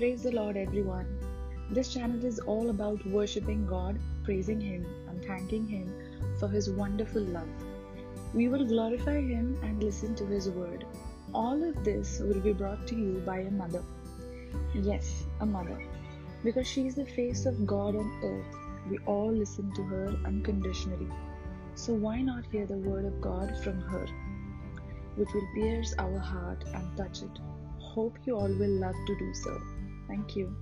Praise the Lord, everyone. This channel is all about worshiping God, praising Him, and thanking Him for His wonderful love. We will glorify Him and listen to His word. All of this will be brought to you by a mother. Yes, a mother. Because she is the face of God on earth, we all listen to her unconditionally. So why not hear the word of God from her, which will pierce our heart and touch it? Hope you all will love to do so. Thank you.